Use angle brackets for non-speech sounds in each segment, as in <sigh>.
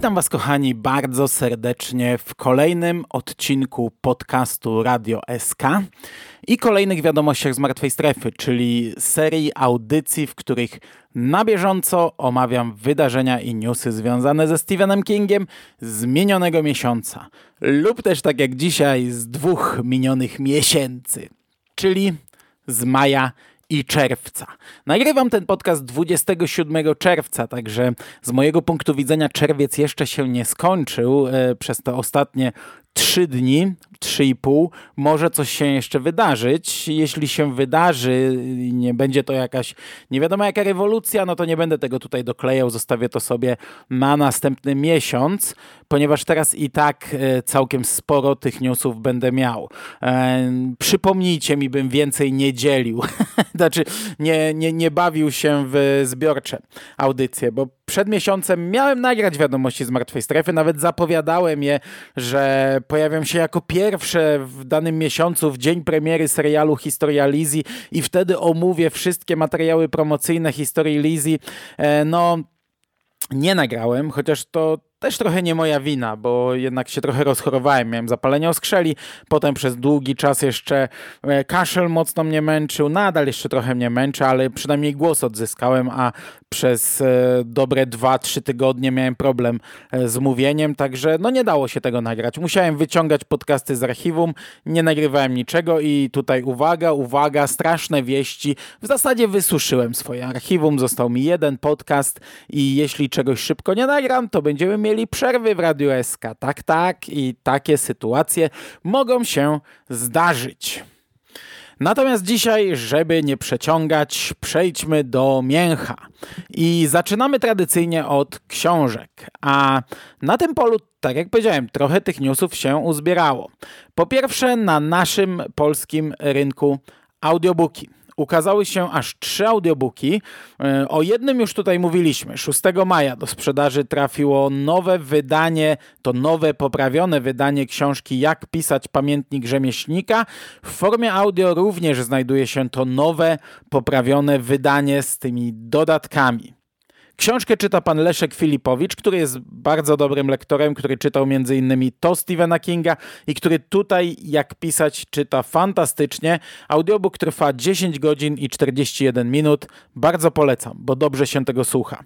Witam Was, kochani, bardzo serdecznie w kolejnym odcinku podcastu Radio SK i kolejnych wiadomościach z martwej strefy, czyli serii audycji, w których na bieżąco omawiam wydarzenia i newsy związane ze Stephenem Kingiem z minionego miesiąca, lub też tak jak dzisiaj z dwóch minionych miesięcy, czyli z maja i czerwca. Nagrywam ten podcast 27 czerwca, także z mojego punktu widzenia czerwiec jeszcze się nie skończył. E, przez te ostatnie trzy dni, trzy i pół, może coś się jeszcze wydarzyć. Jeśli się wydarzy i nie będzie to jakaś nie wiadomo jaka rewolucja, no to nie będę tego tutaj doklejał, zostawię to sobie na następny miesiąc, ponieważ teraz i tak e, całkiem sporo tych newsów będę miał. E, przypomnijcie mi, bym więcej nie dzielił, <laughs> znaczy nie, nie, nie bawił się w zbiorcze audycje, bo przed miesiącem miałem nagrać wiadomości z martwej strefy, nawet zapowiadałem je, że pojawią się jako pierwsze w danym miesiącu, w dzień premiery serialu Historia Lizzy i wtedy omówię wszystkie materiały promocyjne historii Lizzy. E, no, nie nagrałem, chociaż to też trochę nie moja wina, bo jednak się trochę rozchorowałem. Miałem zapalenie oskrzeli, potem przez długi czas jeszcze e, kaszel mocno mnie męczył. Nadal jeszcze trochę mnie męczy, ale przynajmniej głos odzyskałem, a przez e, dobre 2-3 tygodnie miałem problem e, z mówieniem, także no nie dało się tego nagrać. Musiałem wyciągać podcasty z archiwum, nie nagrywałem niczego i tutaj uwaga, uwaga, straszne wieści. W zasadzie wysuszyłem swoje archiwum, został mi jeden podcast i jeśli czegoś szybko nie nagram, to będziemy mieli mieli przerwy w Radiu SK. Tak, tak i takie sytuacje mogą się zdarzyć. Natomiast dzisiaj, żeby nie przeciągać, przejdźmy do mięcha. I zaczynamy tradycyjnie od książek. A na tym polu, tak jak powiedziałem, trochę tych newsów się uzbierało. Po pierwsze, na naszym polskim rynku audiobooki ukazały się aż trzy audiobooki. E, o jednym już tutaj mówiliśmy. 6 maja do sprzedaży trafiło nowe wydanie, to nowe, poprawione wydanie książki Jak pisać pamiętnik rzemieślnika. W formie audio również znajduje się to nowe, poprawione wydanie z tymi dodatkami. Książkę czyta pan Leszek Filipowicz, który jest bardzo dobrym lektorem, który czytał m.in. to Stephena Kinga i który tutaj, jak pisać, czyta fantastycznie. Audiobook trwa 10 godzin i 41 minut. Bardzo polecam, bo dobrze się tego słucha.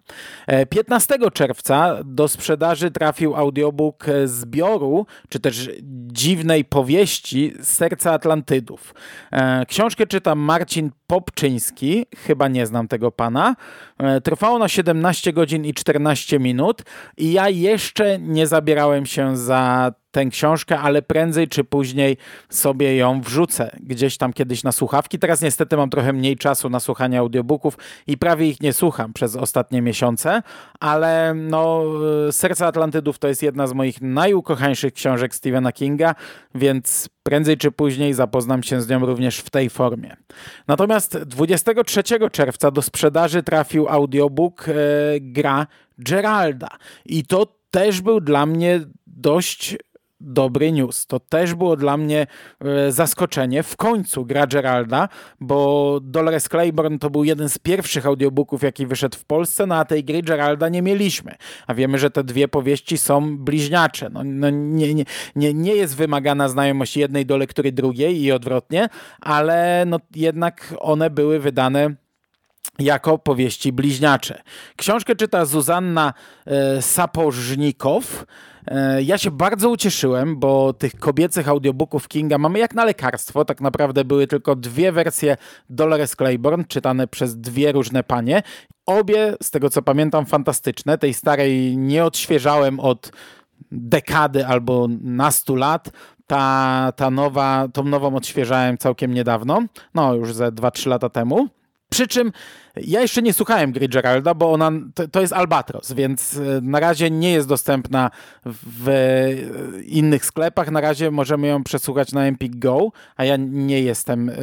15 e, czerwca do sprzedaży trafił audiobook zbioru, czy też dziwnej powieści Serca Atlantydów. E, książkę czyta Marcin Popczyński, chyba nie znam tego pana. E, trwało na 17 godzin i 14 minut i ja jeszcze nie zabierałem się za tę książkę, ale prędzej czy później sobie ją wrzucę gdzieś tam kiedyś na słuchawki. Teraz niestety mam trochę mniej czasu na słuchanie audiobooków i prawie ich nie słucham przez ostatnie miesiące, ale no Serce Atlantydów to jest jedna z moich najukochańszych książek Stephena Kinga, więc prędzej czy później zapoznam się z nią również w tej formie. Natomiast 23 czerwca do sprzedaży trafił audiobook e, gra Geralda i to też był dla mnie dość dobry news. To też było dla mnie e, zaskoczenie. W końcu gra Geralda, bo Dolores Claiborne to był jeden z pierwszych audiobooków, jaki wyszedł w Polsce, no a tej gry Geralda nie mieliśmy. A wiemy, że te dwie powieści są bliźniacze. No, no nie, nie, nie, nie jest wymagana znajomość jednej do lektury drugiej i odwrotnie, ale no jednak one były wydane jako powieści bliźniacze. Książkę czyta Zuzanna e, Sapożnikow. E, ja się bardzo ucieszyłem, bo tych kobiecych audiobooków Kinga mamy jak na lekarstwo. Tak naprawdę były tylko dwie wersje Dolores Claiborne, czytane przez dwie różne panie. Obie, z tego co pamiętam, fantastyczne. Tej starej nie odświeżałem od dekady albo nastu lat. Ta, ta nowa, tą nową odświeżałem całkiem niedawno, no już ze 2-3 lata temu. Przy czym ja jeszcze nie słuchałem gry Geralda, bo ona to, to, jest Albatros, więc e, na razie nie jest dostępna w innych sklepach. Na razie możemy ją przesłuchać na Empik Go, a ja nie jestem, e,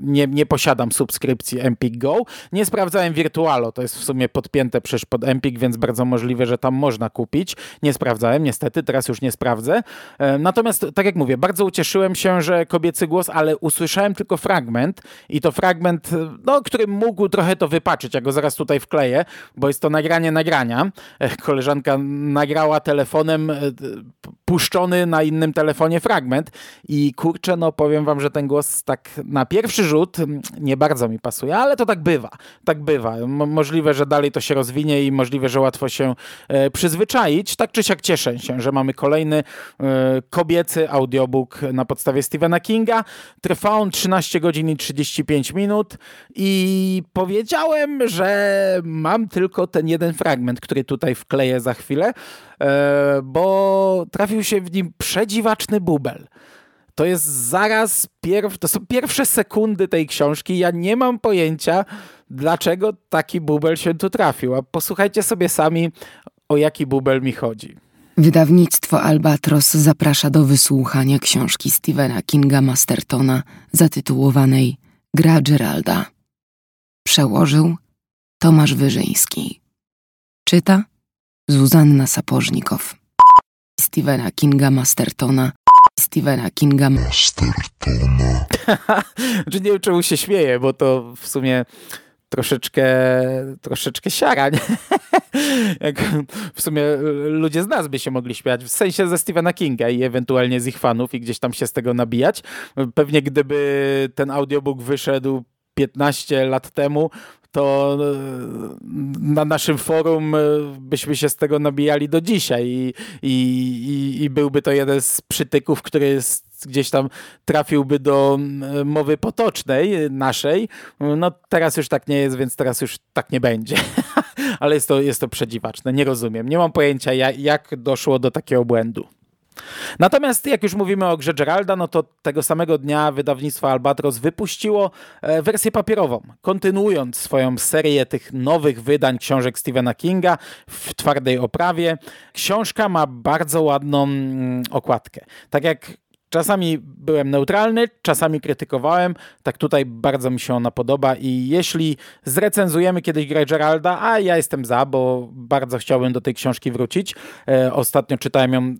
nie, nie posiadam subskrypcji Empik Go. Nie sprawdzałem Virtualo, to jest w sumie podpięte przecież pod Empik, więc bardzo możliwe, że tam można kupić. Nie sprawdzałem, niestety, teraz już nie sprawdzę. E, natomiast, tak jak mówię, bardzo ucieszyłem się, że kobiecy głos, ale usłyszałem tylko fragment i to fragment, no, który mógł trochę trochę to wypaczyć. Ja go zaraz tutaj wkleję, bo jest to nagranie nagrania. E, koleżanka nagrała telefonem e, puszczony na innym telefonie fragment i kurczę, no powiem wam, że ten głos tak na pierwszy rzut nie bardzo mi pasuje, ale to tak bywa. Tak bywa. możliwe, że dalej to się rozwinie i możliwe, że łatwo się e, przyzwyczaić. Tak czy siak cieszę się, że mamy kolejny kobiecy audiobook na podstawie Stephena Kinga. Trwa on 13 godzin i 35 minut i powiem wiedziałem, że mam tylko ten jeden fragment, który tutaj wkleję za chwilę, e, bo trafił się w nim przedziwaczny bubel. To jest zaraz, pierw, to są pierwsze sekundy tej książki. Ja nie mam pojęcia, dlaczego taki bubel się tu trafił. A posłuchajcie sobie sami, o jaki bubel mi chodzi. Wydawnictwo Albatros zaprasza do wysłuchania książki Stephena Kinga Mastertona zatytułowanej Gra Geralda. Przełożył Tomasz Wyżyński. Czyta Zuzanna Sapożnikow. Stephena Kinga Mastertona. Stephena Kinga Mastertona. <laughs> Czy nie wiem, czemu się śmieję, bo to w sumie troszeczkę, troszeczkę siara, nie? <laughs> Jak w sumie ludzie z nas by się mogli śmiać, w sensie ze Stephena Kinga i ewentualnie z ich fanów i gdzieś tam się z tego nabijać. Pewnie gdyby ten audiobook wyszedł 15 lat temu, to e, na naszym forum e, byśmy się z tego nabijali do dzisiaj i, i, i byłby to jeden z przytyków, który gdzieś tam trafiłby do mowy potocznej naszej. No teraz już tak nie jest, więc teraz już tak nie będzie. <laughs> Ale jest to, jest to przedziwaczne, nie rozumiem. Nie mam pojęcia, jak, jak doszło do takiego błędu. Natomiast jak już mówimy o grze Geralda, no to tego samego dnia wydawnictwo Albatros wypuściło e, wersję papierową, kontynuując swoją serię tych nowych wydań książek Stephena Kinga w twardej oprawie. Książka ma bardzo ładną mm, okładkę. Tak jak Czasami byłem neutralny, czasami krytykowałem. Tak tutaj bardzo mi się ona podoba i jeśli zrecenzujemy kiedyś grę Geralda, a ja jestem za, bo bardzo chciałbym do tej książki wrócić. E, ostatnio czytałem ją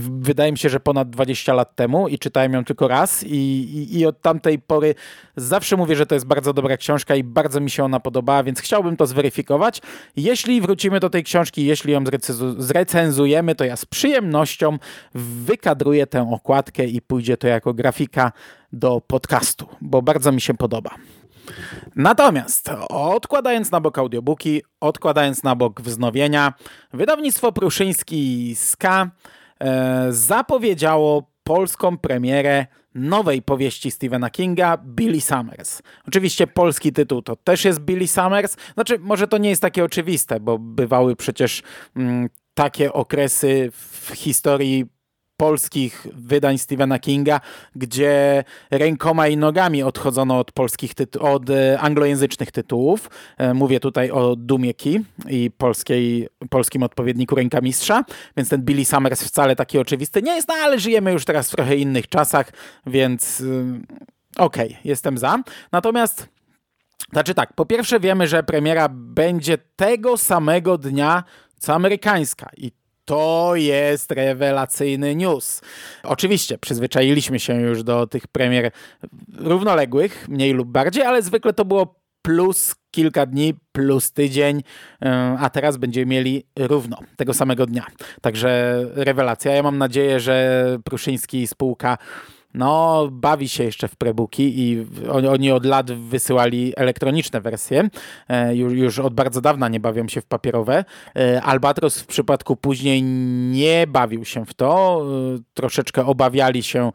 wydaje mi się, że ponad 20 lat temu i czytałem ją tylko raz i, i, i, od tamtej pory zawsze mówię, że to jest bardzo dobra książka i bardzo mi się ona podobała, więc chciałbym to zweryfikować. Jeśli wrócimy do tej książki, jeśli ją zrecenzujemy, to ja z przyjemnością wykadruję tę okładkę i pójdzie to jako grafika do podcastu, bo bardzo mi się podoba. Natomiast odkładając na bok audiobooki, odkładając na bok wznowienia, wydawnictwo Pruszyński Ska E, zapowiedziało polską premierę nowej powieści Stephena Kinga, Billy Summers. Oczywiście polski tytuł to też jest Billy Summers. Znaczy, może to nie jest takie oczywiste, bo bywały przecież mm, takie okresy w historii polskich wydań Stephena Kinga, gdzie rękoma i nogami odchodzono od polskich od e, anglojęzycznych tytułów. E, mówię tutaj o Dumie Key i polskiej, polskim odpowiedniku Rękamistrza, więc ten Billy Summers wcale taki oczywisty nie jest, no ale żyjemy już teraz w trochę innych czasach, więc e, okej, okay, jestem za. Natomiast znaczy tak, po pierwsze wiemy, że premiera będzie tego samego dnia co amerykańska i to jest rewelacyjny news. Oczywiście przyzwyczailiśmy się już do tych premier równoległych, mniej lub bardziej, ale zwykle to było plus kilka dni, plus tydzień, e, a teraz będziemy mieli równo tego samego dnia. Także rewelacja. Ja mam nadzieję, że Pruszyński i spółka no bawi się jeszcze w prebuki i oni, od lat wysyłali elektroniczne wersje, e, już, już od bardzo dawna nie bawią się w papierowe. E, Albatros w przypadku później nie bawił się w to, e, troszeczkę obawiali się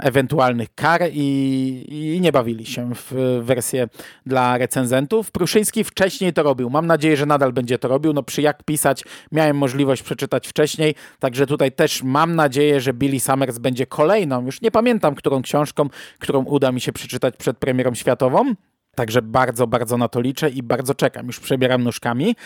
ewentualnych kar i, i nie bawili się w wersję dla recenzentów. Pruszyński wcześniej to robił, mam nadzieję, że nadal będzie to robił, no przy jak pisać? Miałem możliwość przeczytać wcześniej, także tutaj też mam nadzieję, że Billy Summers będzie kolejną, już nie pamiętam którą książką, którą uda mi się przeczytać przed premierą światową. Także bardzo, bardzo na to liczę i bardzo czekam. Już przebieram nóżkami.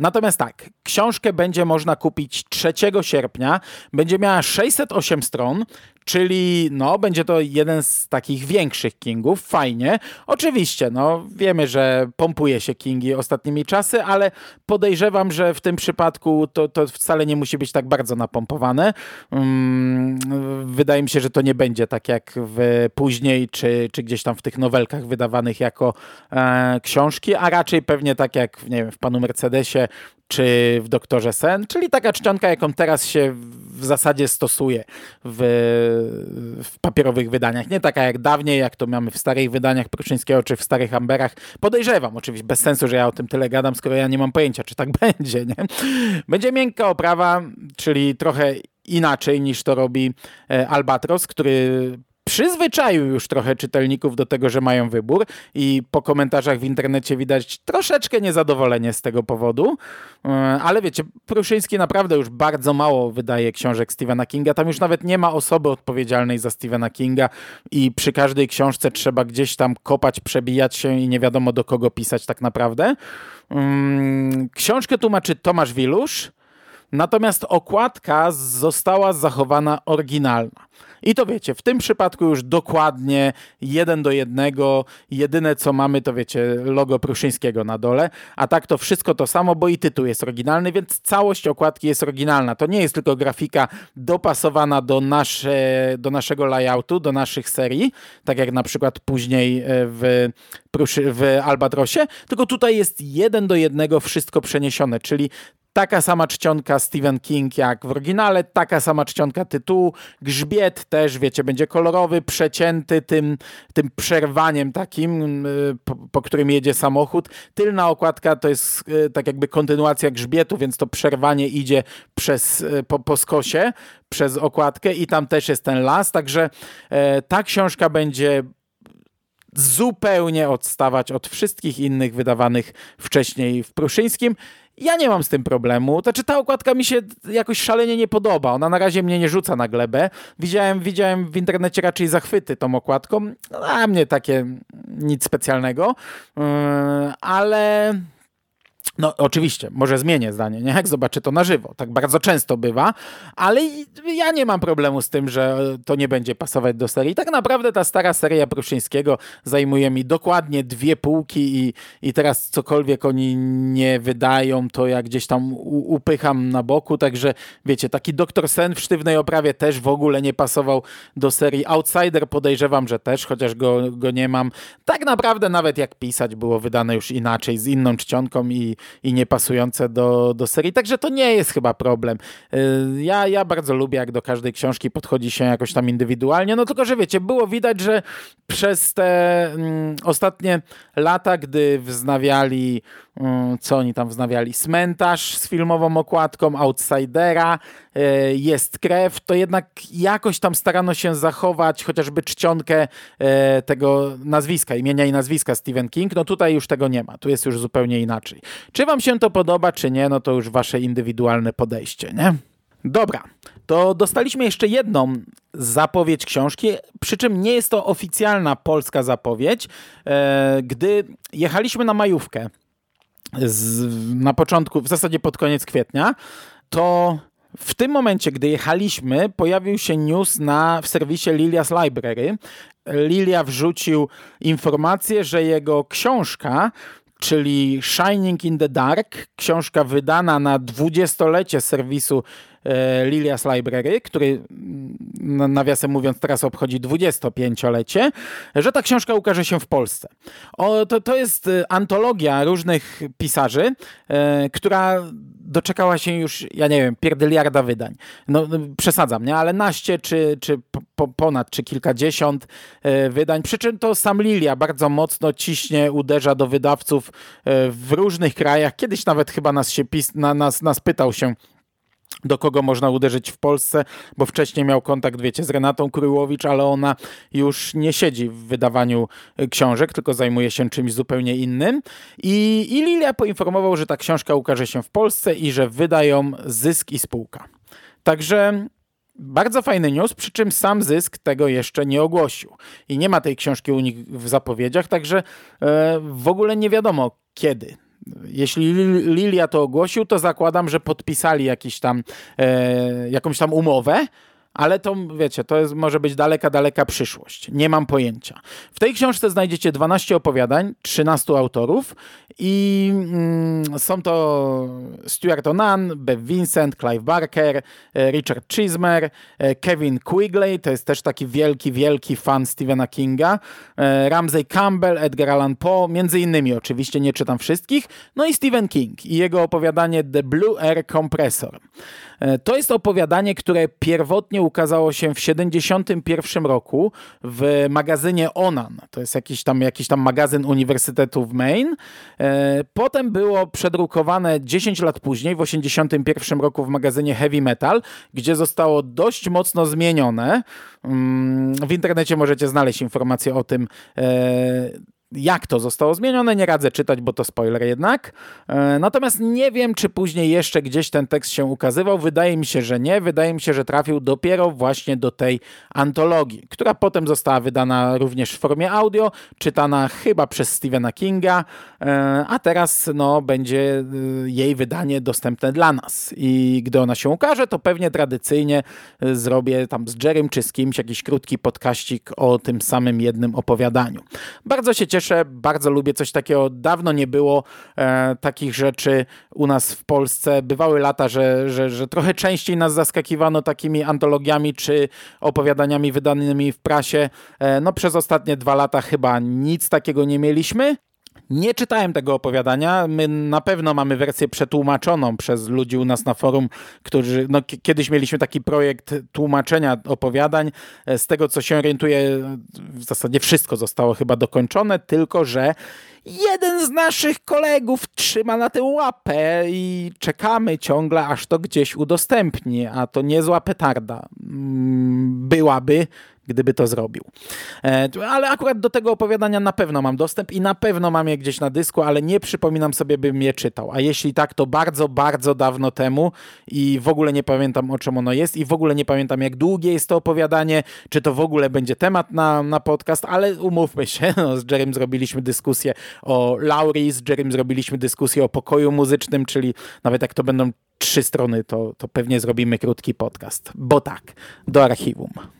Natomiast tak, książkę będzie można kupić 3 sierpnia. Będzie miała 608 stron, czyli no, będzie to jeden z takich większych Kingów. Fajnie. Oczywiście, no, wiemy, że pompuje się Kingi ostatnimi czasy, ale podejrzewam, że w tym przypadku to, to wcale nie musi być tak bardzo napompowane. Hmm, wydaje mi się, że to nie będzie tak jak w później, czy, czy gdzieś tam w tych nowelkach wydawanych jako e, książki, a raczej pewnie tak jak nie wiem, w Panu Mercedesie czy w Doktorze Sen, czyli taka czcionka, jaką teraz się w zasadzie stosuje w, w, papierowych wydaniach. Nie taka jak dawniej, jak to mamy w starych wydaniach Pruczyńskiego, czy w starych Amberach. Podejrzewam, oczywiście bez sensu, że ja o tym tyle gadam, skoro ja nie mam pojęcia, czy tak <laughs> będzie. Nie? Będzie miękka oprawa, czyli trochę inaczej niż to robi e, Albatros, który przyzwyczaił już trochę czytelników do tego, że mają wybór i po komentarzach w internecie widać troszeczkę niezadowolenie z tego powodu, e, ale wiecie, Pruszyński naprawdę już bardzo mało wydaje książek Stephena Kinga, tam już nawet nie ma osoby odpowiedzialnej za Stephena Kinga i przy każdej książce trzeba gdzieś tam kopać, przebijać się i nie wiadomo do kogo pisać tak naprawdę. Mm, książkę tłumaczy Tomasz Wilusz, natomiast okładka została zachowana oryginalna. I to wiecie, w tym przypadku już dokładnie jeden do jednego. Jedyne co mamy to wiecie logo Pruszyńskiego na dole, a tak to wszystko to samo, bo i tytuł jest oryginalny, więc całość okładki jest oryginalna. To nie jest tylko grafika dopasowana do, nasze, do naszego layoutu, do naszych serii, tak jak na przykład później e, w, w Albatrosie, tylko tutaj jest jeden do jednego wszystko przeniesione, czyli Taka sama czcionka Stephen King jak w oryginale, taka sama czcionka tytułu. Grzbiet też, wiecie, będzie kolorowy, przecięty tym, tym przerwaniem takim, y, po, po, którym jedzie samochód. Tylna okładka to jest y, tak jakby kontynuacja grzbietu, więc to przerwanie idzie przez, y, po, po skosie, przez okładkę i tam też jest ten las, także e, ta książka będzie zupełnie odstawać od wszystkich innych wydawanych wcześniej w Pruszyńskim. Ja nie mam z tym problemu. Znaczy ta okładka mi się jakoś szalenie nie podoba. Ona na razie mnie nie rzuca na glebę. Widziałem, widziałem w internecie raczej zachwyty tą okładką. A mnie takie nic specjalnego. Yy, ale no, oczywiście, może zmienię zdanie, nie? Jak zobaczę to na żywo. Tak bardzo często bywa, ale ja nie mam problemu z tym, że to nie będzie pasować do serii. Tak naprawdę ta stara seria Pruszyńskiego zajmuje mi dokładnie dwie półki i, i teraz cokolwiek oni nie wydają, to ja gdzieś tam upycham na boku, także wiecie, taki Doktor Sen w sztywnej oprawie też w ogóle nie pasował do serii. Outsider podejrzewam, że też, chociaż go, go nie mam. Tak naprawdę nawet jak pisać było wydane już inaczej, z inną czcionką i, i niepasujące do, do serii. Także to nie jest chyba problem. Y, ja, ja bardzo lubię, jak do każdej książki podchodzi się jakoś tam indywidualnie. No tylko, że wiecie, było widać, że przez te mm, ostatnie lata, gdy wznawiali, co oni tam wznawiali, Cmentarz z filmową okładką, Outsidera, y, jest krew, to jednak jakoś tam starano się zachować chociażby czcionkę y, tego nazwiska, imienia i nazwiska Stephen King. No tutaj już tego nie ma. Tu jest już zupełnie inaczej. Czy wam się to podoba, czy nie, no to już wasze indywidualne podejście, nie? Dobra, to dostaliśmy jeszcze jedną zapowiedź książki, przy czym nie jest to oficjalna polska zapowiedź. E, gdy jechaliśmy na majówkę z, na początku, w zasadzie pod koniec kwietnia, to w tym momencie, gdy jechaliśmy, pojawił się news na, w serwisie Lilia's Library. Lilia wrzucił informację, że jego książka czyli Shining in the Dark, książka wydana na dwudziestolecie serwisu Lilia's Library, który mm, nawiasem mówiąc teraz obchodzi 25-lecie, że ta książka ukaże się w Polsce. O, to, to jest e, antologia różnych pisarzy, e, która doczekała się już, ja nie wiem, pierdyliarda wydań. No, no przesadzam, nie? Ale naście czy, czy po, ponad, czy kilkadziesiąt e, wydań. Przy czym to sam Lilia bardzo mocno ciśnie, uderza do wydawców e, w różnych krajach. Kiedyś nawet chyba nas się pis, na, nas, nas pytał się do kogo można uderzyć w Polsce, bo wcześniej miał kontakt, wiecie, z Renatą Kryłowicz, ale ona już nie siedzi w wydawaniu y, książek, tylko zajmuje się czymś zupełnie innym. I, i Lilia poinformował, że ta książka ukaże się w Polsce i że wydają Zysk i Spółka. Także bardzo fajny news, przy czym sam Zysk tego jeszcze nie ogłosił. I nie ma tej książki u nich w zapowiedziach, także e, w ogóle nie wiadomo kiedy jeśli Lilia to ogłosił, to zakładam, że podpisali jakiś tam, e, jakąś tam umowę, ale to, wiecie, to jest, może być daleka, daleka przyszłość. Nie mam pojęcia. W tej książce znajdziecie 12 opowiadań, 13 autorów i mm, są to Stuart Onan, Bev Vincent, Clive Barker, e, Richard Chismer, e, Kevin Quigley, to jest też taki wielki, wielki fan Stephena Kinga, e, Ramsey Campbell, Edgar Allan Poe, między innymi oczywiście, nie czytam wszystkich, no i Stephen King i jego opowiadanie The Blue Air Compressor. To jest opowiadanie, które pierwotnie ukazało się w 1971 roku w magazynie Onan. To jest jakiś tam, jakiś tam magazyn Uniwersytetu w Maine. E, potem było przedrukowane 10 lat później, w 1981 roku w magazynie Heavy Metal, gdzie zostało dość mocno zmienione. Mm, w internecie możecie znaleźć informacje o tym, e, jak to zostało zmienione, nie radzę czytać, bo to spoiler jednak. E, natomiast nie wiem, czy później jeszcze gdzieś ten tekst się ukazywał. Wydaje mi się, że nie. Wydaje mi się, że trafił dopiero właśnie do tej antologii, która potem została wydana również w formie audio, czytana chyba przez Stephena Kinga, e, a teraz no, będzie e, jej wydanie dostępne dla nas. I gdy ona się ukaże, to pewnie tradycyjnie zrobię tam z Jerem czy z kimś jakiś krótki podkaścik o tym samym jednym opowiadaniu. Bardzo się cieszę, cieszę, bardzo lubię coś takiego. Dawno nie było e, takich rzeczy u nas w Polsce. Bywały lata, że, że, że trochę częściej nas zaskakiwano takimi antologiami czy opowiadaniami wydanymi w prasie. E, no przez ostatnie dwa lata chyba nic takiego nie mieliśmy. Nie czytałem tego opowiadania. My na pewno mamy wersję przetłumaczoną przez ludzi u nas na forum, którzy no, kiedyś mieliśmy taki projekt tłumaczenia opowiadań. E, z tego co się orientuję, w zasadzie wszystko zostało chyba dokończone, tylko że jeden z naszych kolegów trzyma na tę łapę i czekamy ciągle, aż to gdzieś udostępni, a to niezła petarda. Mm, byłaby, gdyby to zrobił. E, ale akurat do tego opowiadania na pewno mam dostęp i na pewno mam je gdzieś na dysku, ale nie przypominam sobie, bym je czytał. A jeśli tak, to bardzo, bardzo dawno temu i w ogóle nie pamiętam, o czym ono jest i w ogóle nie pamiętam, jak długie jest to opowiadanie, czy to w ogóle będzie temat na, na podcast, ale umówmy się, <laughs> no, z Jerem zrobiliśmy dyskusję o Laurie, z Jerem zrobiliśmy dyskusję o pokoju muzycznym, czyli nawet jak to będą trzy strony, to, to pewnie zrobimy krótki podcast. Bo tak, do archiwum.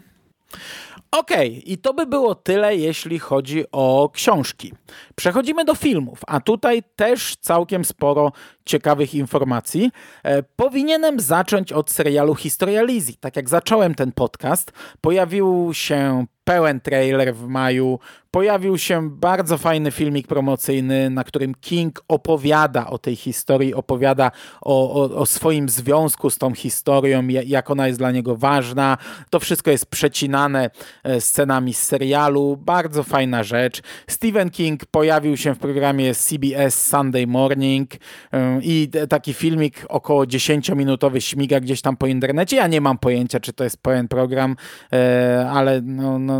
Okej, okay, i to by było tyle, jeśli chodzi o książki. Przechodzimy do filmów, a tutaj też całkiem sporo ciekawych informacji. E, powinienem zacząć od serialu Historia Lizzie. Tak jak zacząłem ten podcast, pojawił się pełen trailer w maju. Pojawił się bardzo fajny filmik promocyjny, na którym King opowiada o tej historii, opowiada o, o, o, swoim związku z tą historią, jak ona jest dla niego ważna. To wszystko jest przecinane e, scenami z serialu. Bardzo fajna rzecz. Stephen King pojawił się w programie CBS Sunday Morning e, i taki filmik około 10-minutowy śmiga gdzieś tam po internecie. Ja nie mam pojęcia, czy to jest pełen program, e, ale no, no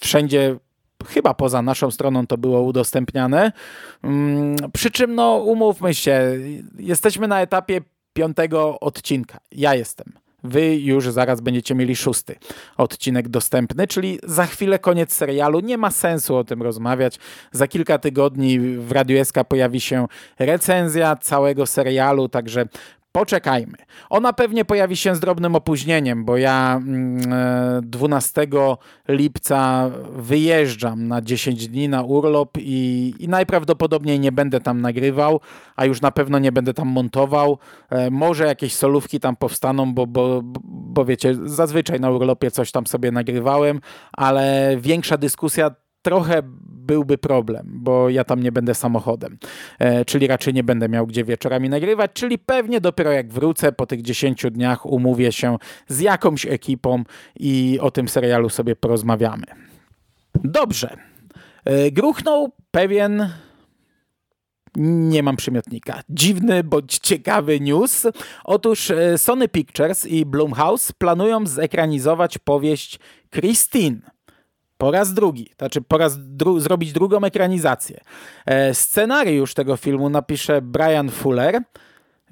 wszędzie chyba poza naszą stroną to było udostępniane. Mm, przy czym, no, umówmy się, jesteśmy na etapie piątego odcinka. Ja jestem. Wy już zaraz będziecie mieli szósty odcinek dostępny, czyli za chwilę koniec serialu. Nie ma sensu o tym rozmawiać. Za kilka tygodni w Radio SK pojawi się recenzja całego serialu, także poczekajmy. Ona pewnie pojawi się z drobnym opóźnieniem, bo ja 12 mm, e, lipca wyjeżdżam na 10 dni na urlop i, i najprawdopodobniej nie będę tam nagrywał, a już na pewno nie będę tam montował. E, może jakieś solówki tam powstaną, bo, bo, bo wiecie, zazwyczaj na urlopie coś tam sobie nagrywałem, ale większa dyskusja trochę byłby problem, bo ja tam nie będę samochodem, e, czyli raczej nie będę miał gdzie wieczorami nagrywać, czyli pewnie dopiero jak wrócę po tych 10 dniach umówię się z jakąś ekipą i o tym serialu sobie porozmawiamy. Dobrze. E, gruchnął pewien nie mam przymiotnika. Dziwny bądź ciekawy news. Otóż e, Sony Pictures i Blumhouse planują zekranizować powieść Christine. Po raz drugi, znaczy po raz dru zrobić drugą ekranizację. E, scenariusz tego filmu napisze Brian Fuller,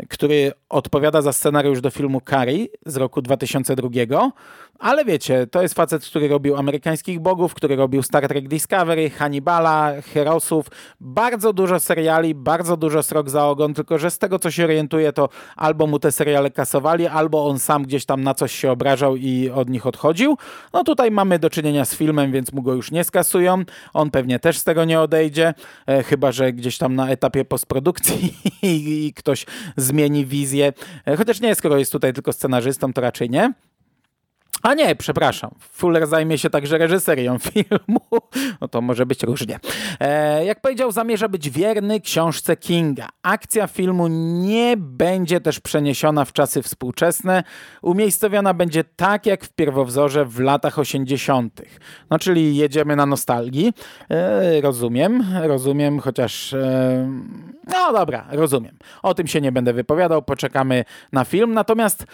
który odpowiada za scenariusz do filmu Carrie z roku 2002, ale wiecie, to jest facet, który robił Amerykańskich Bogów, który robił Star Trek Discovery, Hannibala, Herosów, bardzo dużo seriali, bardzo dużo srok za ogon, tylko że z tego, co się orientuje, to albo mu te seriale kasowali, albo on sam gdzieś tam na coś się obrażał i od nich odchodził. No tutaj mamy do czynienia z filmem, więc mu go już nie skasują. On pewnie też z tego nie odejdzie, e, chyba, że gdzieś tam na etapie postprodukcji <laughs> i, i ktoś zmieni wizję. E, chociaż nie, skoro jest tutaj tylko scenarzystą, to raczej nie. A nie, przepraszam. Fuller zajmie się także reżyserią <laughs> filmu. No to może być różnie. E, jak powiedział, zamierza być wierny książce Kinga. Akcja filmu nie będzie też przeniesiona w czasy współczesne. Umiejscowiona będzie tak jak w pierwowzorze w latach 80. No czyli jedziemy na nostalgii. E, rozumiem, rozumiem, chociaż... E, no dobra, rozumiem. O tym się nie będę wypowiadał, poczekamy na film. Natomiast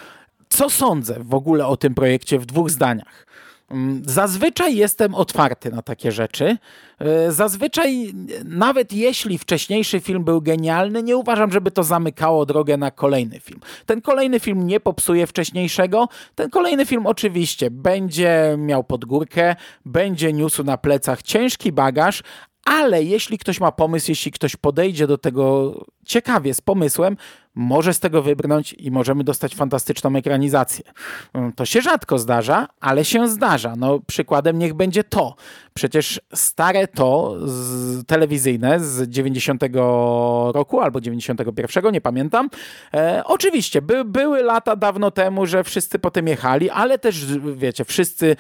co sądzę w ogóle o tym projekcie w dwóch zdaniach? Mm, zazwyczaj jestem otwarty na takie rzeczy. E, zazwyczaj, nawet jeśli wcześniejszy film był genialny, nie uważam, żeby to zamykało drogę na kolejny film. Ten kolejny film nie popsuje wcześniejszego. Ten kolejny film oczywiście będzie miał podgórkę, będzie niósł na plecach ciężki bagaż, ale jeśli ktoś ma pomysł, jeśli ktoś podejdzie do tego ciekawie, z pomysłem, może z tego wybrnąć i możemy dostać fantastyczną ekranizację. Mm, to się rzadko zdarza, ale się zdarza. No, przykładem niech będzie to. Przecież stare to z, telewizyjne z 90 roku albo 91, nie pamiętam. E, oczywiście, by, były lata dawno temu, że wszyscy potem jechali, ale też, wiecie, wszyscy,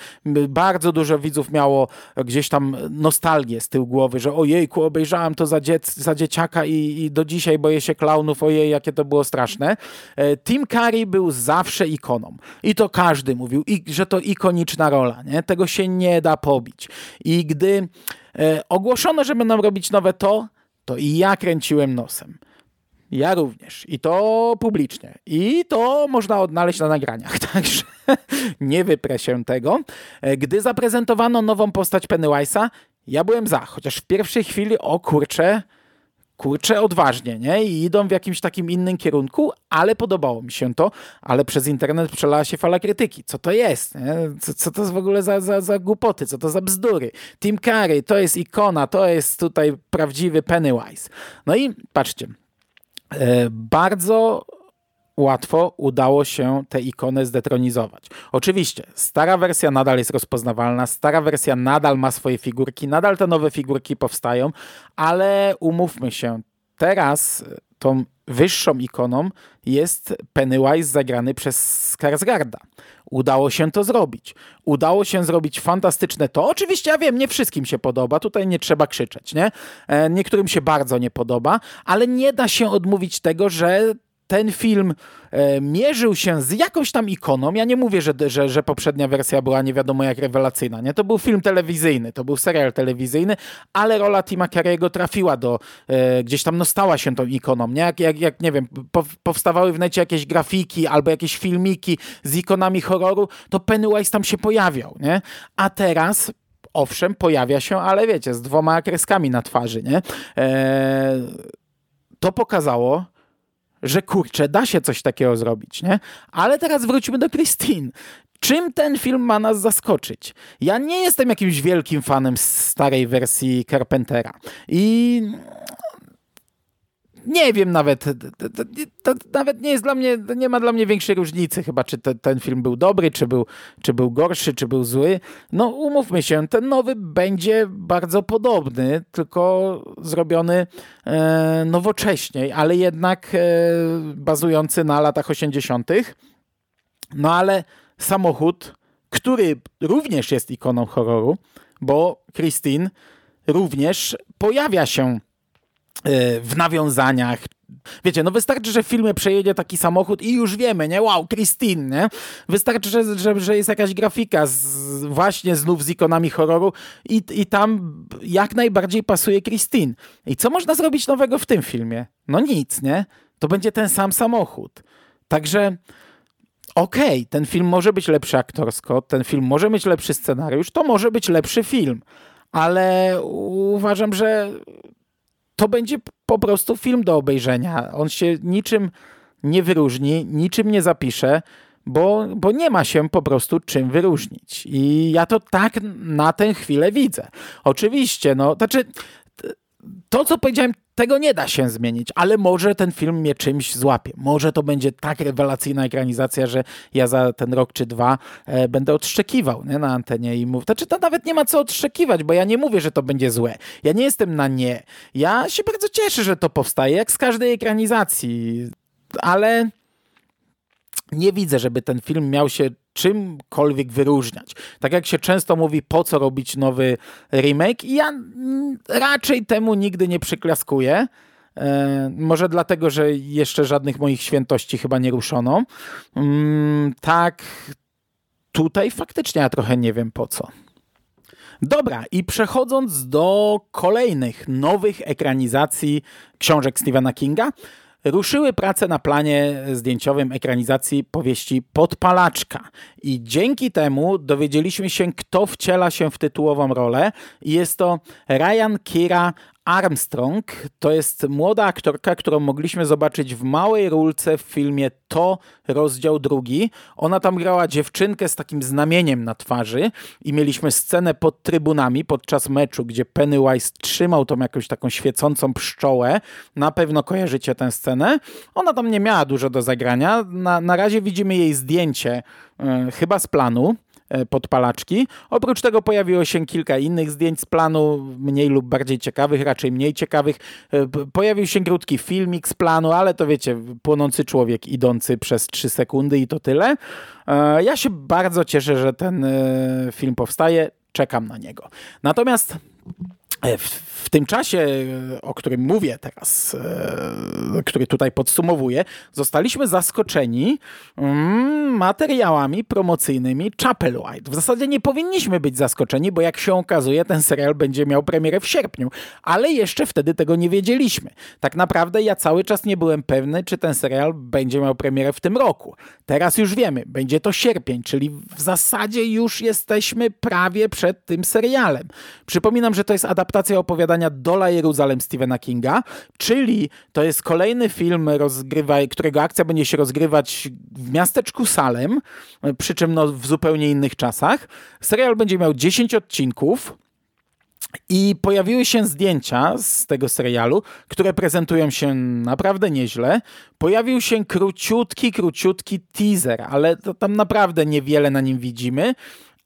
bardzo dużo widzów miało gdzieś tam nostalgię z tyłu głowy, że ojejku, obejrzałem to za, dziec, za dzieciaka i, i do dzisiaj boję się klaunów, ojej, jakie to było straszne. E, Tim Curry był zawsze ikoną. I to każdy mówił, że to ikoniczna rola, nie? Tego się nie da pobić. I gdy e, ogłoszono, że będą robić nowe to, to i ja kręciłem nosem. Ja również. I to publicznie. I to można odnaleźć na nagraniach. <laughs> Także nie wyprę się tego. E, gdy zaprezentowano nową postać Pennywise'a, ja byłem za. Chociaż w pierwszej chwili, o kurczę, kurczę, odważnie, nie? I idą w jakimś takim innym kierunku, ale podobało mi się to, ale przez internet przelała się fala krytyki. Co to jest? Co, co to jest w ogóle za, za, za głupoty? Co to za bzdury? Tim Curry, to jest ikona, to jest tutaj prawdziwy Pennywise. No i patrzcie, e, bardzo łatwo udało się tę ikonę zdetronizować. Oczywiście, stara wersja nadal jest rozpoznawalna, stara wersja nadal ma swoje figurki, nadal te nowe figurki powstają, ale umówmy się, teraz tą wyższą ikoną jest Pennywise zagrany przez Skarsgarda. Udało się to zrobić. Udało się zrobić fantastyczne to. Oczywiście ja wiem, nie wszystkim się podoba, tutaj nie trzeba krzyczeć, nie? E, niektórym się bardzo nie podoba, ale nie da się odmówić tego, że ten film e, mierzył się z jakąś tam ikoną. Ja nie mówię, że, że, że poprzednia wersja była nie wiadomo jak rewelacyjna. Nie? To był film telewizyjny, to był serial telewizyjny, ale rola Tima Carrey'ego trafiła do, e, gdzieś tam no stała się tą ikoną. Nie? Jak, jak, jak nie wiem, po, powstawały w necie jakieś grafiki albo jakieś filmiki z ikonami horroru, to Pennywise tam się pojawiał. Nie? A teraz owszem, pojawia się, ale wiecie, z dwoma kreskami na twarzy, nie? E, to pokazało, że kurczę, da się coś takiego zrobić, nie? Ale teraz wróćmy do Christine. Czym ten film ma nas zaskoczyć? Ja nie jestem jakimś wielkim fanem starej wersji Carpentera i nie wiem nawet, to, to, nawet nie jest dla mnie, nie ma dla mnie większej różnicy chyba, czy te, ten film był dobry, czy był, czy był gorszy, czy był zły. No umówmy się, ten nowy będzie bardzo podobny, tylko zrobiony e, nowocześniej, ale jednak e, bazujący na latach 80. No ale samochód, który również jest ikoną horroru, bo Christine również pojawia się w nawiązaniach. Wiecie, no wystarczy, że w filmie przejedzie taki samochód i już wiemy, nie? Wow, Christine, nie? Wystarczy, że, że, że jest jakaś grafika z, właśnie znów z ikonami horroru i, i tam jak najbardziej pasuje Christine. I co można zrobić nowego w tym filmie? No nic, nie? To będzie ten sam samochód. Także okej, okay, ten film może być lepszy aktorsko, ten film może mieć lepszy scenariusz, to może być lepszy film, ale uważam, że to będzie po prostu film do obejrzenia. On się niczym nie wyróżni, niczym nie zapisze, bo, bo nie ma się po prostu czym wyróżnić. I ja to tak na tę chwilę widzę. Oczywiście, no, znaczy to, co powiedziałem, tego nie da się zmienić, ale może ten film mnie czymś złapie. Może to będzie tak rewelacyjna ekranizacja, że ja za ten rok czy dwa e, będę odszczekiwał nie, na antenie i mówię. Znaczy, to nawet nie ma co odszczekiwać, bo ja nie mówię, że to będzie złe. Ja nie jestem na nie. Ja się bardzo cieszę, że to powstaje, jak z każdej ekranizacji, ale nie widzę, żeby ten film miał się czymkolwiek wyróżniać. Tak jak się często mówi, po co robić nowy remake, ja mm, raczej temu nigdy nie przyklaskuję. E, może dlatego, że jeszcze żadnych moich świętości chyba nie ruszono. Mm, tak, tutaj faktycznie ja trochę nie wiem po co. Dobra, i przechodząc do kolejnych nowych ekranizacji książek Stephena Kinga, ruszyły prace na planie zdjęciowym ekranizacji powieści Podpalaczka. I dzięki temu dowiedzieliśmy się, kto wciela się w tytułową rolę. Jest to Ryan Kira Armstrong to jest młoda aktorka, którą mogliśmy zobaczyć w małej rulce w filmie To rozdział drugi. Ona tam grała dziewczynkę z takim znamieniem na twarzy i mieliśmy scenę pod trybunami podczas meczu, gdzie Pennywise trzymał tą jakąś taką świecącą pszczołę. Na pewno kojarzycie tę scenę. Ona tam nie miała dużo do zagrania. Na, na razie widzimy jej zdjęcie, yy, chyba z planu. E, podpalaczki. Oprócz tego pojawiło się kilka innych zdjęć z planu, mniej lub bardziej ciekawych, raczej mniej ciekawych. E, pojawił się krótki filmik z planu, ale to wiecie, płonący człowiek idący przez 3 sekundy i to tyle. E, ja się bardzo cieszę, że ten film powstaje. Czekam na niego. Natomiast w tym czasie, o którym mówię teraz, e, który tutaj podsumowuję, zostaliśmy zaskoczeni mm, materiałami promocyjnymi Chapel White. W zasadzie nie powinniśmy być zaskoczeni, bo jak się okazuje, ten serial będzie miał premierę w sierpniu, ale jeszcze wtedy tego nie wiedzieliśmy. Tak naprawdę ja cały czas nie byłem pewny, czy ten serial będzie miał premierę w tym roku. Teraz już wiemy, będzie to sierpień, czyli w zasadzie już jesteśmy prawie przed tym serialem. Przypominam, że to jest adaptacja opowiadania Dola Jeruzalem Stephena Kinga, czyli to jest kolejny film, rozgrywa, którego akcja będzie się rozgrywać w miasteczku Salem, przy czym no, w zupełnie innych czasach. Serial będzie miał 10 odcinków. I pojawiły się zdjęcia z tego serialu, które prezentują się naprawdę nieźle. Pojawił się króciutki, króciutki teaser, ale to tam naprawdę niewiele na nim widzimy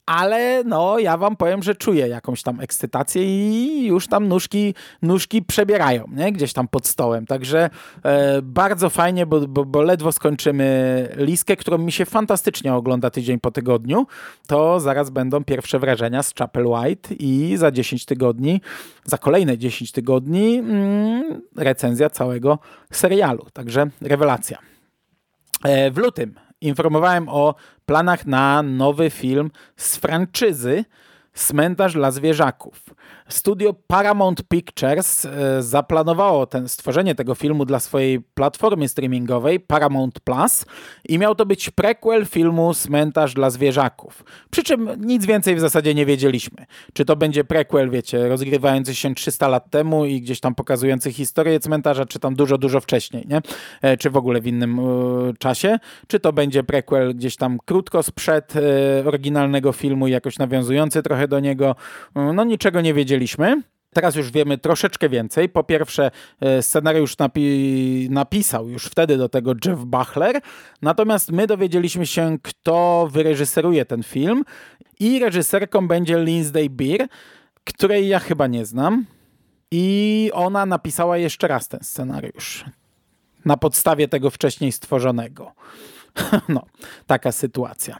ale no ja wam powiem, że czuję jakąś tam ekscytację i już tam nóżki, nóżki przebierają, nie? Gdzieś tam pod stołem. Także e, bardzo fajnie, bo, bo, bo, ledwo skończymy listkę, którą mi się fantastycznie ogląda tydzień po tygodniu. To zaraz będą pierwsze wrażenia z Chapel White i za 10 tygodni, za kolejne 10 tygodni mm, recenzja całego serialu. Także rewelacja. E, w lutym informowałem o planach na nowy film z franczyzy Cmentarz dla zwierzaków. Studio Paramount Pictures e, zaplanowało ten, stworzenie tego filmu dla swojej platformy streamingowej Paramount Plus i miał to być prequel filmu Cmentarz dla zwierzaków. Przy czym nic więcej w zasadzie nie wiedzieliśmy. Czy to będzie prequel, wiecie, rozgrywający się 300 lat temu i gdzieś tam pokazujący historię cmentarza, czy tam dużo, dużo wcześniej, nie? E, czy w ogóle w innym y, czasie. Czy to będzie prequel gdzieś tam krótko sprzed oryginalnego filmu jakoś nawiązujący trochę do niego. No niczego nie wiedzieliśmy wiedzieliśmy. Teraz już wiemy troszeczkę więcej. Po pierwsze, e, scenariusz napi napisał już wtedy do tego Jeff Bachler, natomiast my dowiedzieliśmy się, kto wyreżyseruje ten film i reżyserką będzie Lindsay Beer, której ja chyba nie znam. I ona napisała jeszcze raz ten scenariusz na podstawie tego wcześniej stworzonego. <laughs> No, taka sytuacja.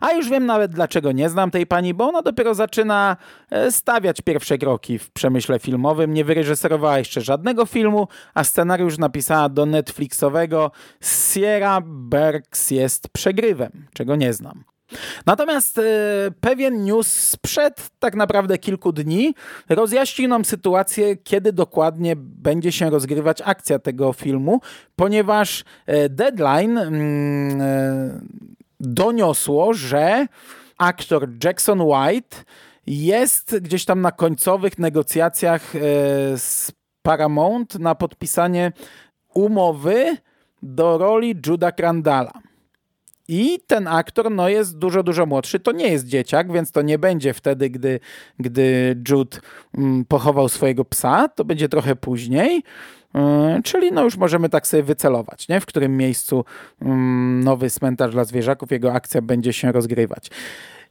A już wiem nawet dlaczego nie znam tej pani, bo ona dopiero zaczyna e, stawiać pierwsze kroki w przemyśle filmowym. Nie wyreżyserowała jeszcze żadnego filmu, a scenariusz napisała do Netflixowego Sierra Berks jest przegrywem, czego nie znam. Natomiast e, pewien news sprzed tak naprawdę kilku dni rozjaśnił nam sytuację, kiedy dokładnie będzie się rozgrywać akcja tego filmu, ponieważ e, deadline mm, doniosło, że aktor Jackson White jest gdzieś tam na końcowych negocjacjach e, z Paramount na podpisanie umowy do roli Juda Crandalla. I ten aktor no, jest dużo, dużo młodszy. To nie jest dzieciak, więc to nie będzie wtedy, gdy, gdy Jude mm, pochował swojego psa. To będzie trochę później. Yy, czyli no już możemy tak sobie wycelować, nie? w którym miejscu mm, nowy cmentarz dla zwierzaków, jego akcja będzie się rozgrywać.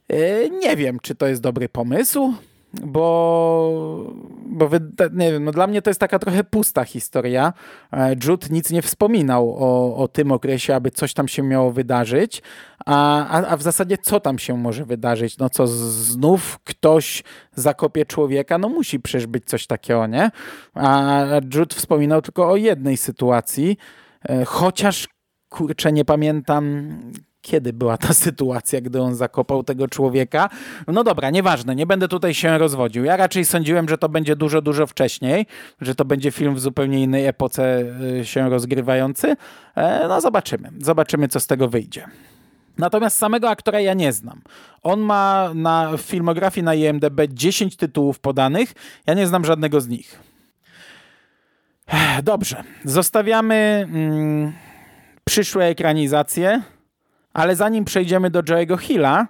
Yy, nie wiem, czy to jest dobry pomysł bo, bo nie wiem, no dla mnie to jest taka trochę pusta historia. E, Jude nic nie wspominał o, o tym okresie, aby coś tam się miało wydarzyć, a, a, a w zasadzie co tam się może wydarzyć? No co, znów ktoś zakopie człowieka? No musi przecież być coś takiego, nie? A Jude wspominał tylko o jednej sytuacji, e, chociaż kurczę, nie pamiętam kiedy była ta <laughs> sytuacja, gdy on zakopał tego człowieka. No dobra, nieważne, nie będę tutaj się rozwodził. Ja raczej sądziłem, że to będzie dużo, dużo wcześniej, że to będzie film w zupełnie innej epoce y, się rozgrywający. E, no zobaczymy, zobaczymy co z tego wyjdzie. Natomiast samego aktora ja nie znam. On ma na filmografii na IMDb 10 tytułów podanych. Ja nie znam żadnego z nich. Dobrze, zostawiamy mm, przyszłe ekranizacje ale zanim przejdziemy do Joe'ego Hilla,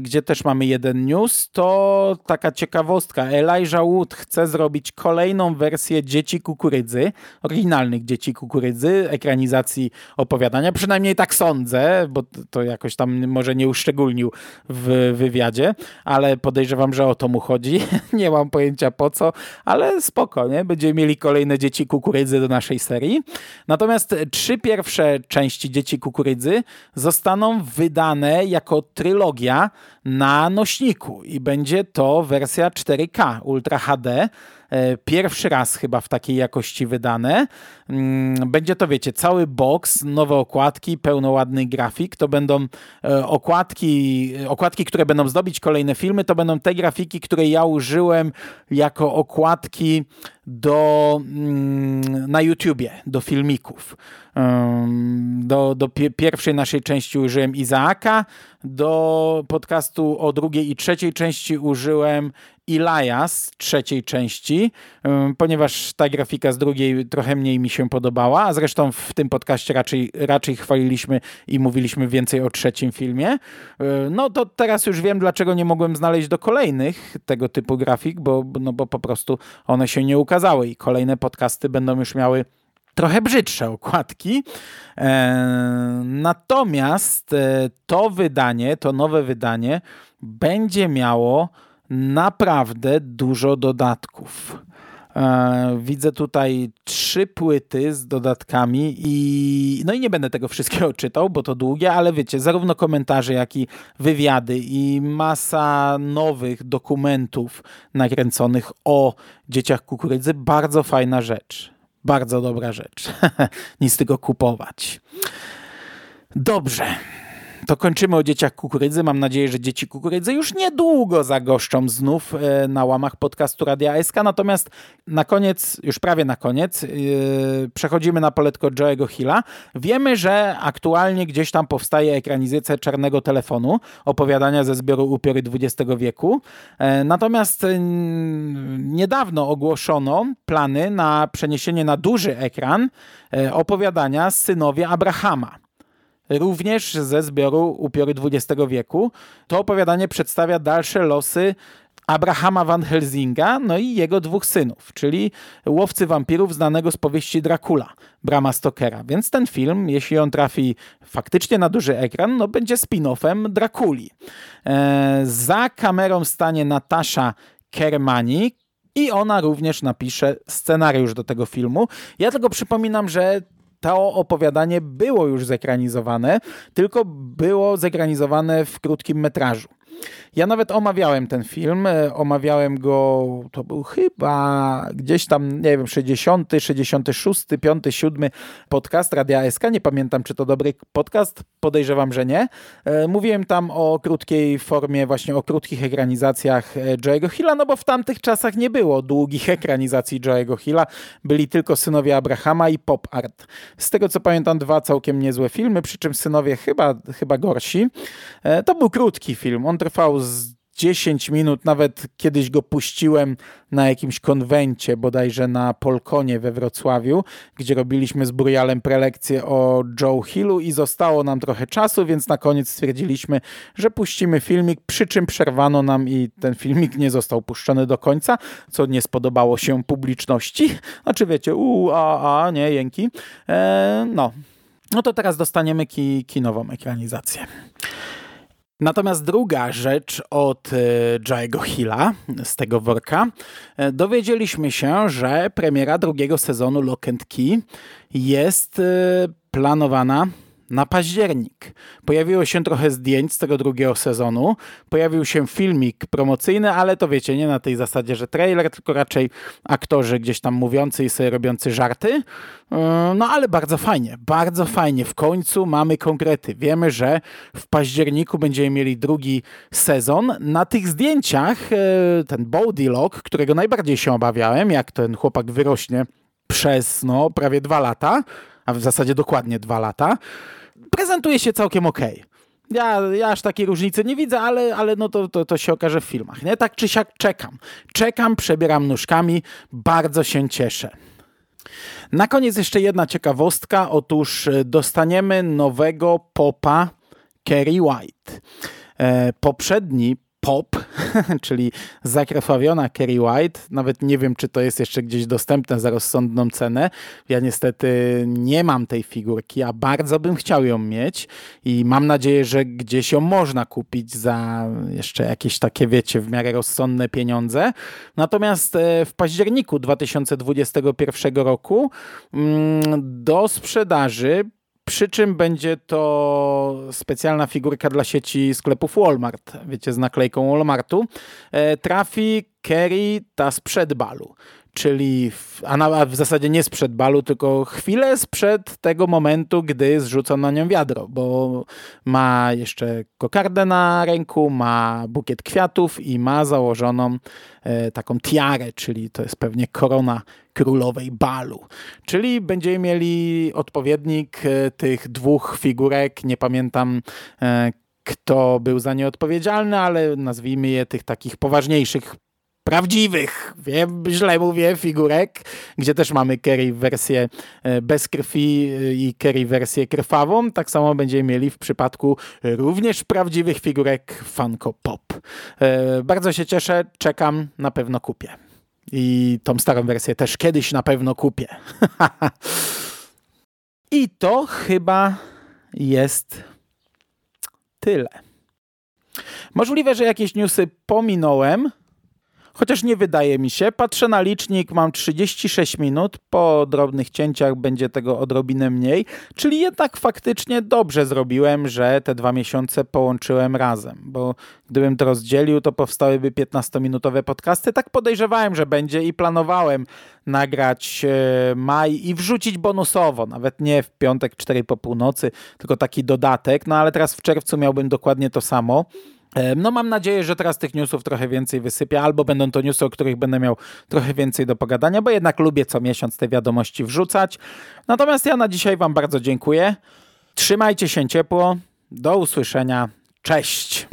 gdzie też mamy jeden news, to taka ciekawostka. Elijah Wood chce zrobić kolejną wersję Dzieci Kukurydzy, oryginalnych Dzieci Kukurydzy, ekranizacji opowiadania. Przynajmniej tak sądzę, bo to jakoś tam może nie uszczególnił w wywiadzie, ale podejrzewam, że o to mu chodzi. <laughs> nie mam pojęcia po co, ale spoko, nie? Będziemy mieli kolejne Dzieci Kukurydzy do naszej serii. Natomiast trzy pierwsze części Dzieci Kukurydzy zostaną wydane jako trylogia na nośniku i będzie to wersja 4K Ultra HD. E, pierwszy raz chyba w takiej jakości wydane. Mm, będzie to, wiecie, cały box, nowe okładki, pełnoładny grafik. To będą e, okładki, okładki, które będą zdobić kolejne filmy. To będą te grafiki, które ja użyłem jako okładki do, mm, na YouTubie, do filmików. Do, do pierwszej naszej części użyłem Izaaka, do podcastu o drugiej i trzeciej części użyłem Elias trzeciej części, ponieważ ta grafika z drugiej trochę mniej mi się podobała, a zresztą w tym podcaście raczej, raczej chwaliliśmy i mówiliśmy więcej o trzecim filmie. No to teraz już wiem, dlaczego nie mogłem znaleźć do kolejnych tego typu grafik, bo, no bo po prostu one się nie ukazały i kolejne podcasty będą już miały trochę brzydsze okładki. E, natomiast e, to wydanie, to nowe wydanie będzie miało naprawdę dużo dodatków. E, widzę tutaj trzy płyty z dodatkami i no i nie będę tego wszystkiego czytał, bo to długie, ale wiecie, zarówno komentarze, jak i wywiady i masa nowych dokumentów nakręconych o dzieciach kukurydzy. Bardzo fajna rzecz. Bardzo dobra rzecz. <laughs> Nic tego kupować. Dobrze to kończymy o dzieciach kukurydzy. Mam nadzieję, że dzieci kukurydzy już niedługo zagoszczą znów e, na łamach podcastu Radia SK. Natomiast na koniec, już prawie na koniec, yy, przechodzimy na poletko Joe'ego Hilla. Wiemy, że aktualnie gdzieś tam powstaje ekranizacja Czarnego Telefonu, opowiadania ze zbioru Upiory XX wieku. Yy, natomiast yy, niedawno ogłoszono plany na przeniesienie na duży ekran opowiadania Synowie Abrahama również ze zbioru Upiory XX wieku. To opowiadanie przedstawia dalsze losy Abrahama Van Helsinga, no i jego dwóch synów, czyli łowcy wampirów znanego z powieści Dracula, Brama Stokera. Więc ten film, jeśli on trafi faktycznie na duży ekran, no będzie spin-offem Drakuli. E, za kamerą stanie Natasza Kermani, i ona również napisze scenariusz do tego filmu. Ja tylko przypominam, że to opowiadanie było już zekranizowane, tylko było zekranizowane w krótkim metrażu. Ja nawet omawiałem ten film, e, omawiałem go, to był chyba gdzieś tam, nie wiem, 60, 66, 5, 7 podcast Radia SK, nie pamiętam czy to dobry podcast, podejrzewam, że nie. E, mówiłem tam o krótkiej formie, właśnie o krótkich ekranizacjach e, Joe'ego Hilla, no bo w tamtych czasach nie było długich ekranizacji Joe'ego Hilla, byli tylko Synowie Abrahama i Pop Art. Z tego co pamiętam, dwa całkiem niezłe filmy, przy czym Synowie chyba, chyba gorsi. To był krótki film, on trwał z 10 minut, nawet kiedyś go puściłem na jakimś konwencie, bodajże na Polkonie we Wrocławiu, gdzie robiliśmy z Burialem prelekcję o Joe Hillu i zostało nam trochę czasu, więc na koniec stwierdziliśmy, że puścimy filmik, przy czym przerwano nam i ten filmik nie został puszczony do końca, co nie spodobało się publiczności. Znaczy wiecie, u, a, a, nie, jęki. E, no. No to teraz dostaniemy ki kinową ekranizację. Natomiast druga rzecz od e, Jaego Hilla z tego worka, e, dowiedzieliśmy się, że premiera drugiego sezonu Lock and Key jest e, planowana na październik. Pojawiło się trochę zdjęć z tego drugiego sezonu. Pojawił się filmik promocyjny, ale to wiecie, nie na tej zasadzie, że trailer, tylko raczej aktorzy gdzieś tam mówiący i sobie robiący żarty. Yy, no ale bardzo fajnie, bardzo fajnie. W końcu mamy konkrety. Wiemy, że w październiku będziemy mieli drugi sezon. Na tych zdjęciach yy, ten Body Lock, którego najbardziej się obawiałem, jak ten chłopak wyrośnie przez no, prawie dwa lata, a w zasadzie dokładnie dwa lata, prezentuje się całkiem ok. Ja, ja aż takiej różnicy nie widzę, ale, ale no to, to, to się okaże w filmach. Nie? Tak czy siak czekam. Czekam, przebieram nóżkami, bardzo się cieszę. Na koniec jeszcze jedna ciekawostka. Otóż e, dostaniemy nowego popa Kerry White. E, poprzedni pop, <laughs> czyli zakrwawiona Kerry White. Nawet nie wiem, czy to jest jeszcze gdzieś dostępne za rozsądną cenę. Ja niestety nie mam tej figurki, a bardzo bym chciał ją mieć i mam nadzieję, że gdzieś ją można kupić za jeszcze jakieś takie, wiecie, w miarę rozsądne pieniądze. Natomiast e, w październiku 2021 roku mm, do sprzedaży przy czym będzie to specjalna figurka dla sieci sklepów Walmart, wiecie, z naklejką Walmartu. E, trafi Kerry ta sprzed balu czyli w, a, na, a w zasadzie nie sprzed balu, tylko chwilę sprzed tego momentu, gdy zrzucono na nią wiadro, bo ma jeszcze kokardę na ręku, ma bukiet kwiatów i ma założoną e, taką tiarę, czyli to jest pewnie korona królowej balu. Czyli będziemy mieli odpowiednik e, tych dwóch figurek, nie pamiętam e, kto był za nie odpowiedzialny, ale nazwijmy je tych takich poważniejszych prawdziwych, wiem, źle mówię, figurek, gdzie też mamy Kerry wersję e, bez krwi e, i Kerry wersję krwawą. Tak samo będziemy mieli w przypadku również prawdziwych figurek Funko Pop. E, bardzo się cieszę, czekam, na pewno kupię. I tą starą wersję też kiedyś na pewno kupię. <laughs> I to chyba jest tyle. Możliwe, że jakieś newsy pominąłem, Chociaż nie wydaje mi się. Patrzę na licznik, mam 36 minut. Po drobnych cięciach będzie tego odrobinę mniej. Czyli jednak faktycznie dobrze zrobiłem, że te dwa miesiące połączyłem razem. Bo gdybym to rozdzielił, to powstałyby 15-minutowe podcasty. Tak podejrzewałem, że będzie i planowałem nagrać e, maj i wrzucić bonusowo. Nawet nie w piątek 4 po północy, tylko taki dodatek. No ale teraz w czerwcu miałbym dokładnie to samo. No mam nadzieję, że teraz tych newsów trochę więcej wysypię, albo będą to newsy, o których będę miał trochę więcej do pogadania, bo jednak lubię co miesiąc te wiadomości wrzucać. Natomiast ja na dzisiaj Wam bardzo dziękuję. Trzymajcie się ciepło. Do usłyszenia. Cześć.